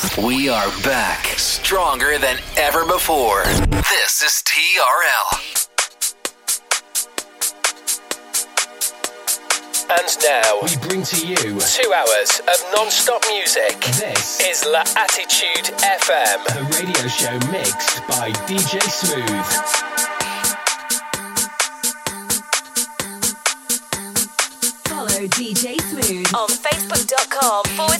We are back, stronger than ever before. This is TRL. And now we bring to you two hours of non-stop music. This is La Attitude FM, the radio show mixed by DJ Smooth. Follow DJ Smooth on Facebook.com forward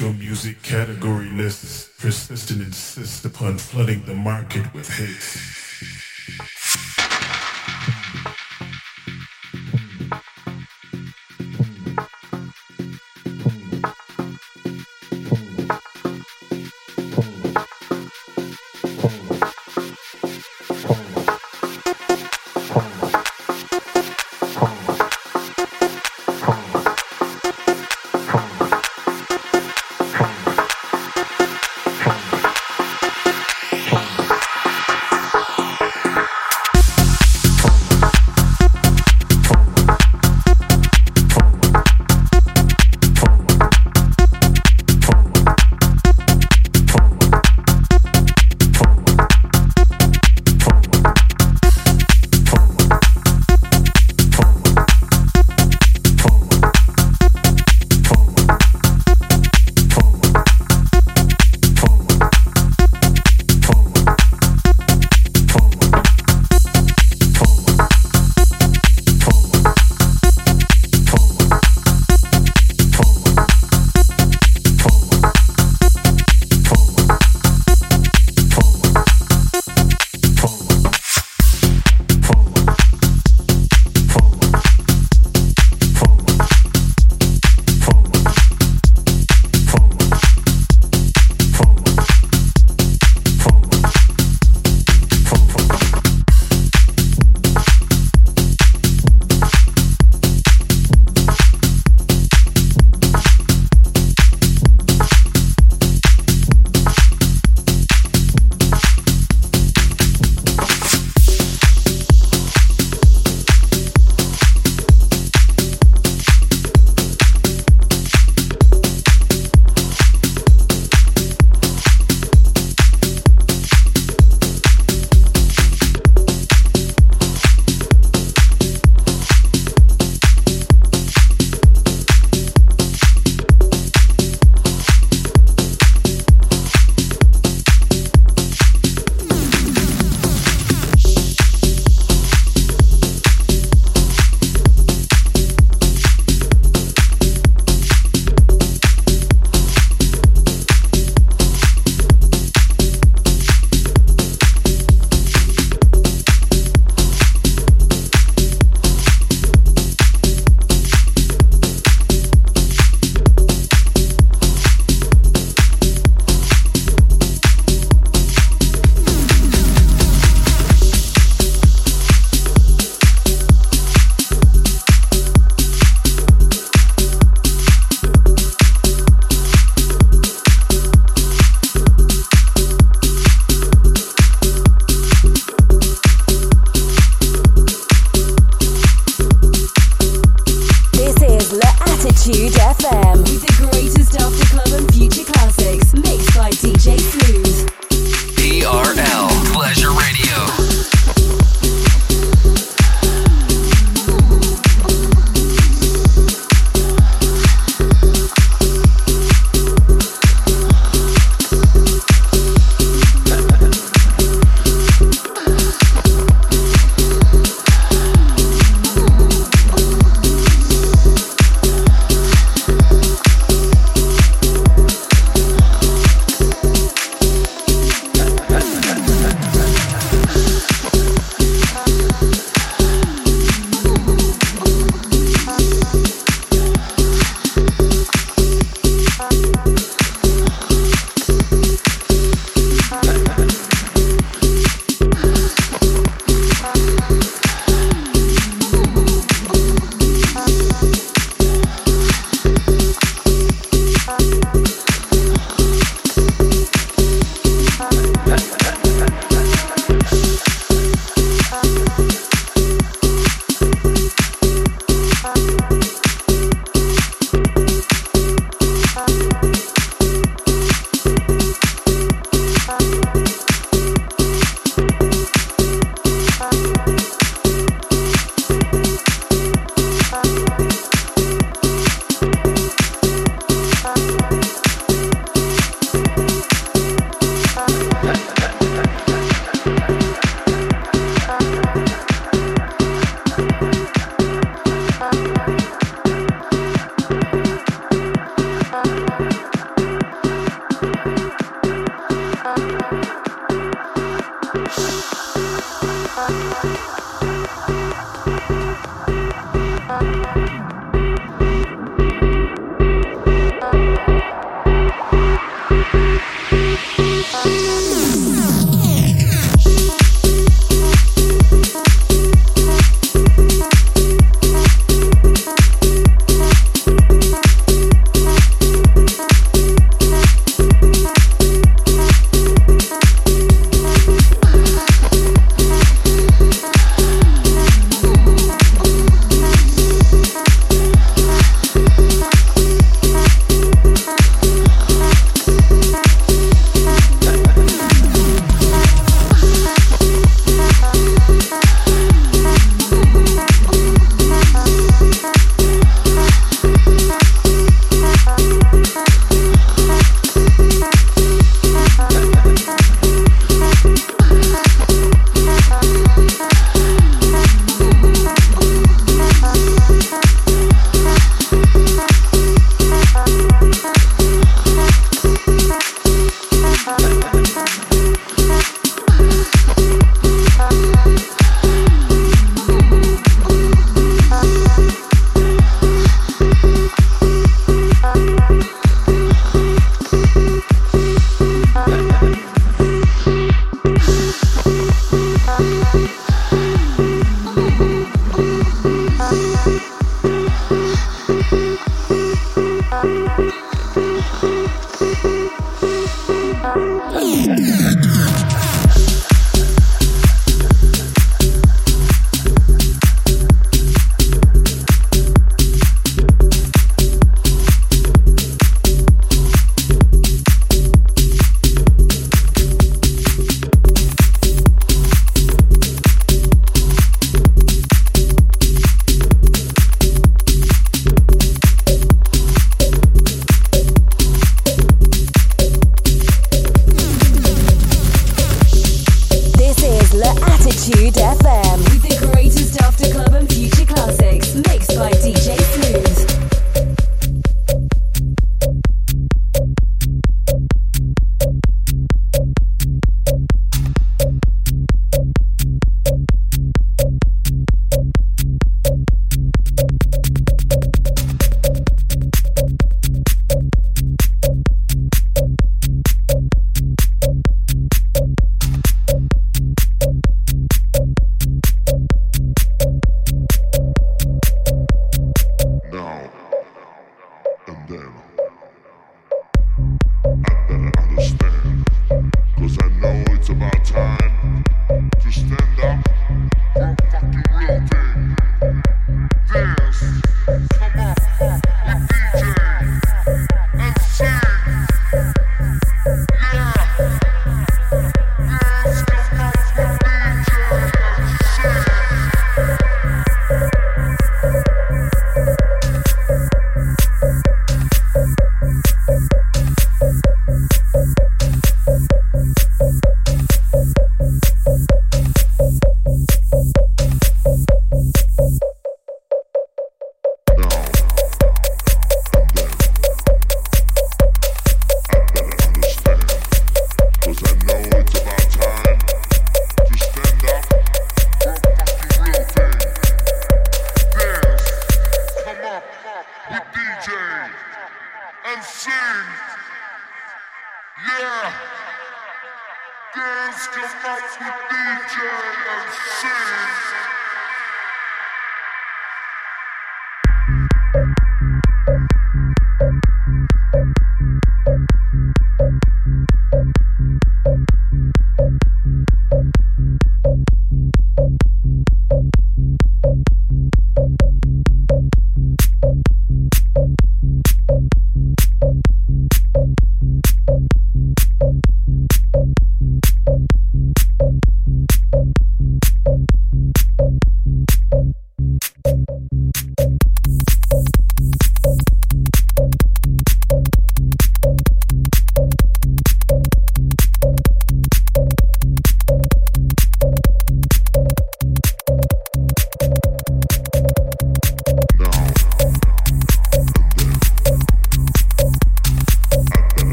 Electro music category lists persist and insist upon flooding the market with hits.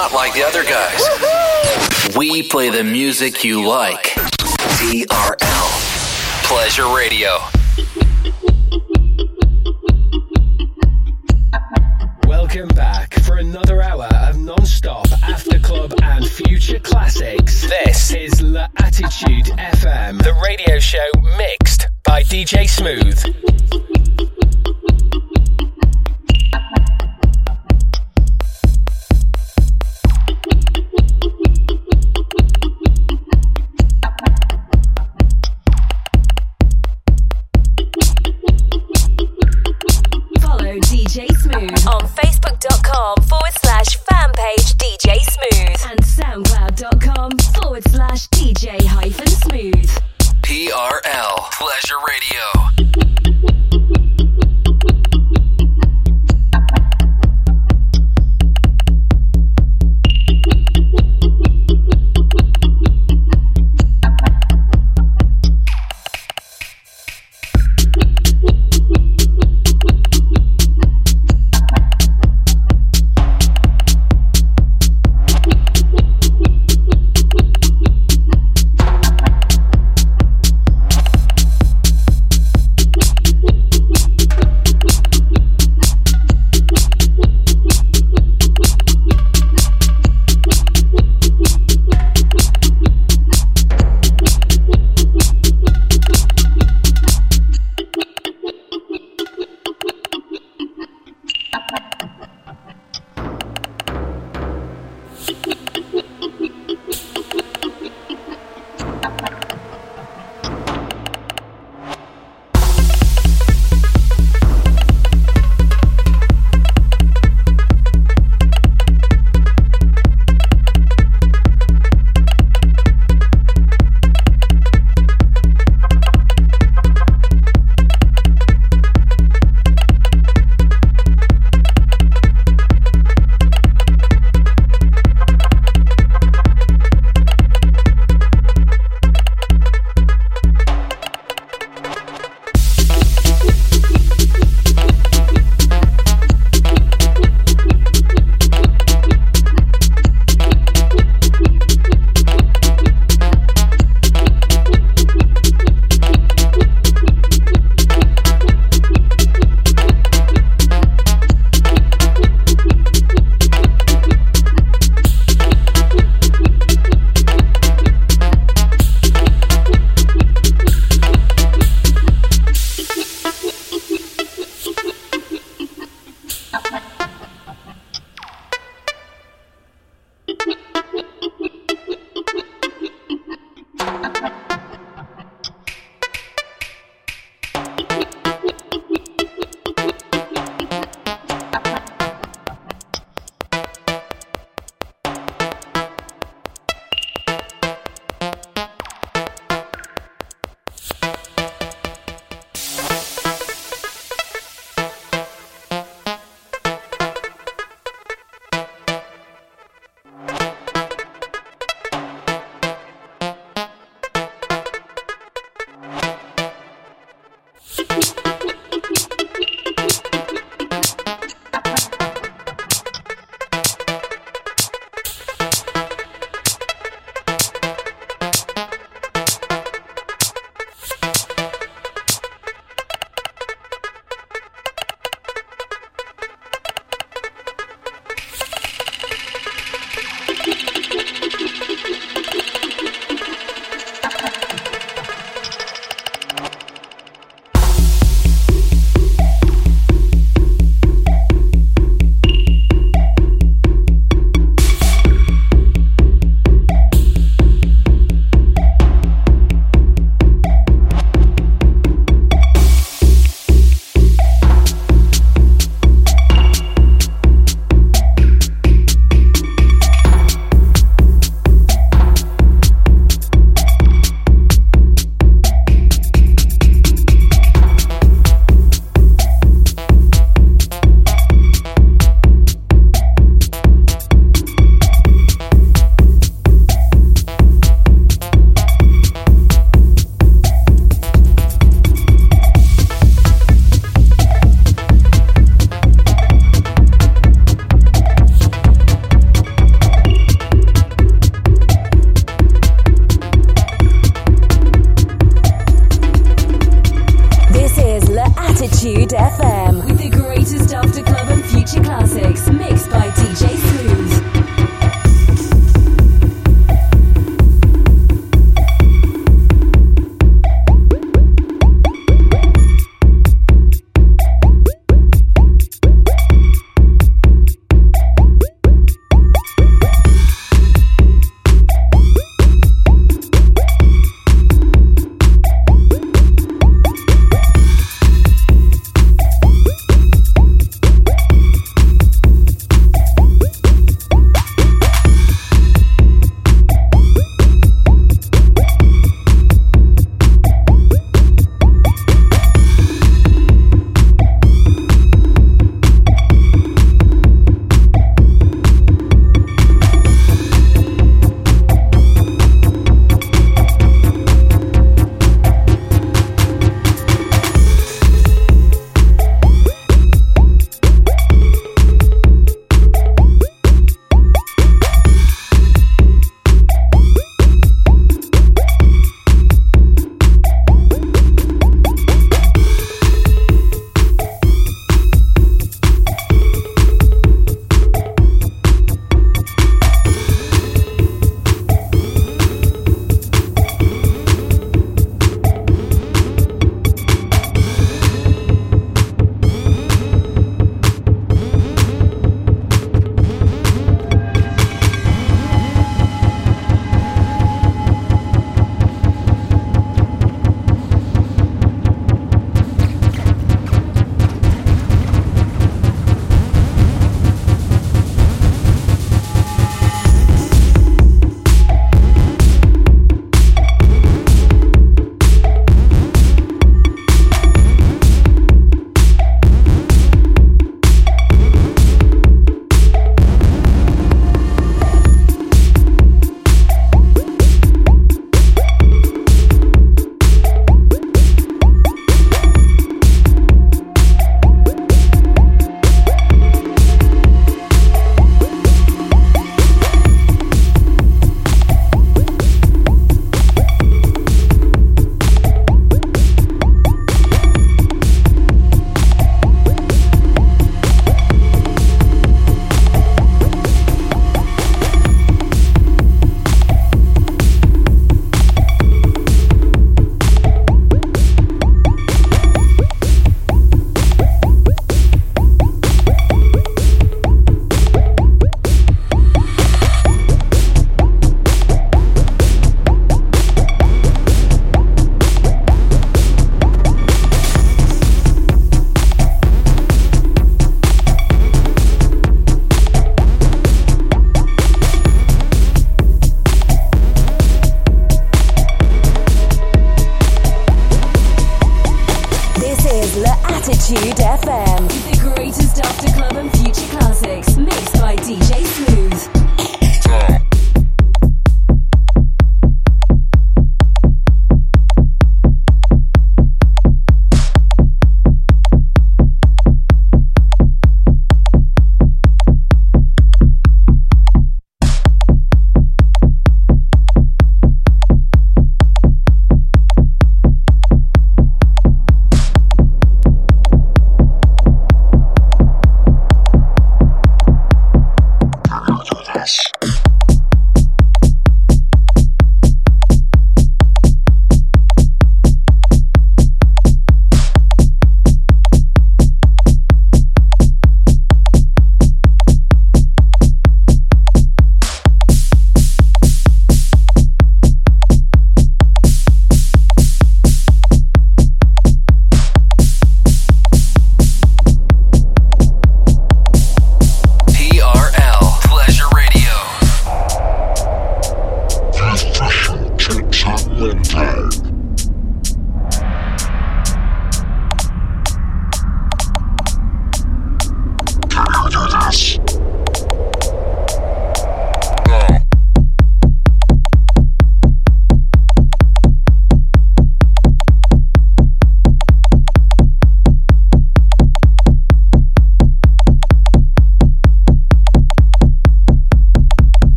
Not like the other guys. We play the music you like. TRL. Pleasure Radio. Welcome back for another hour of non-stop after club and future classics. This is La Attitude FM, the radio show mixed by DJ Smooth.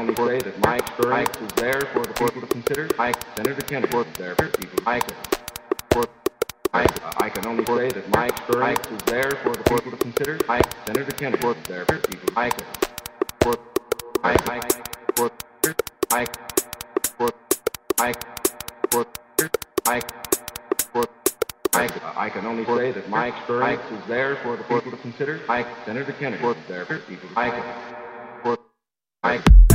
Only say that my experience is there for the people to consider. I, Senator Kennedy, was there for people. I for, I, I can only say that my experience is there for the people to consider. I, Senator Kennedy, was there for people. I can, for, I, I, for, I, for, I, for, I, for, I, I can only say that my experience is there for the people to consider. I, Senator Kennedy, was there for people. I for, I.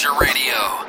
Pleasure Radio.